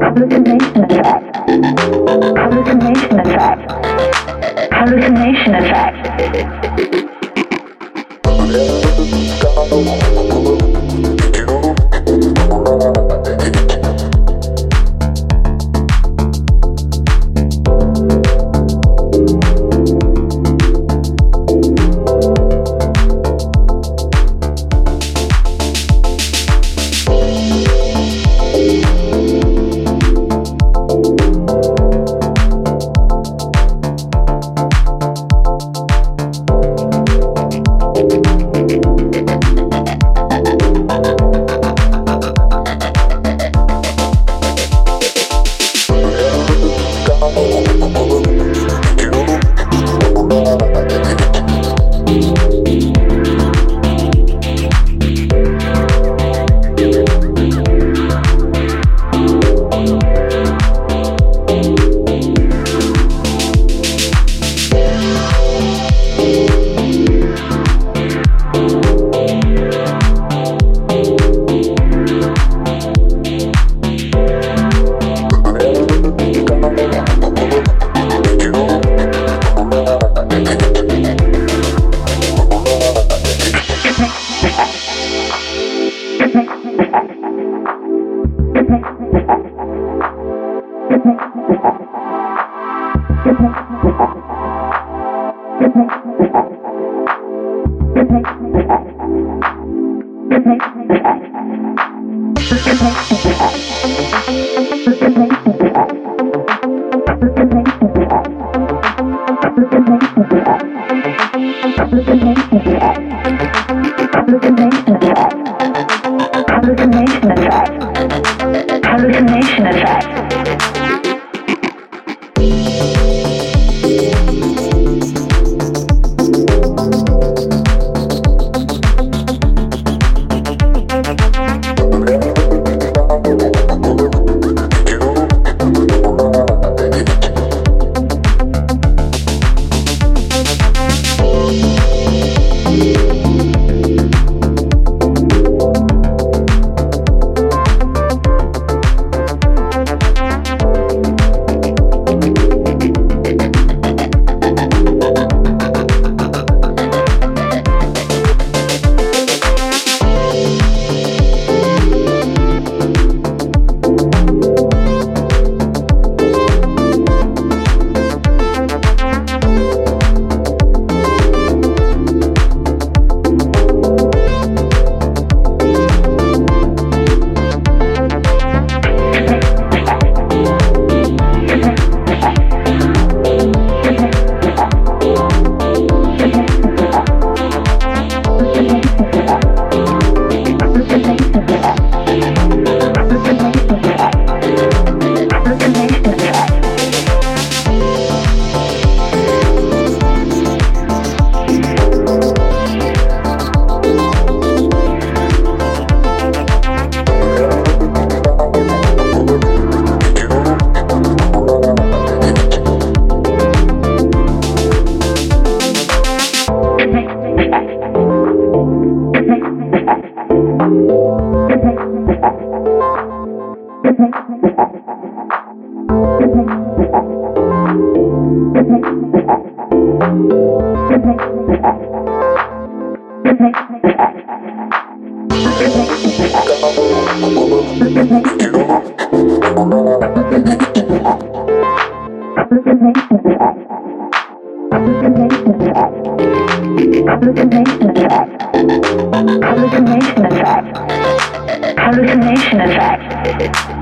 Hallucination effect. Hallucination effect. Hallucination effect. Thank you. hallucination effect.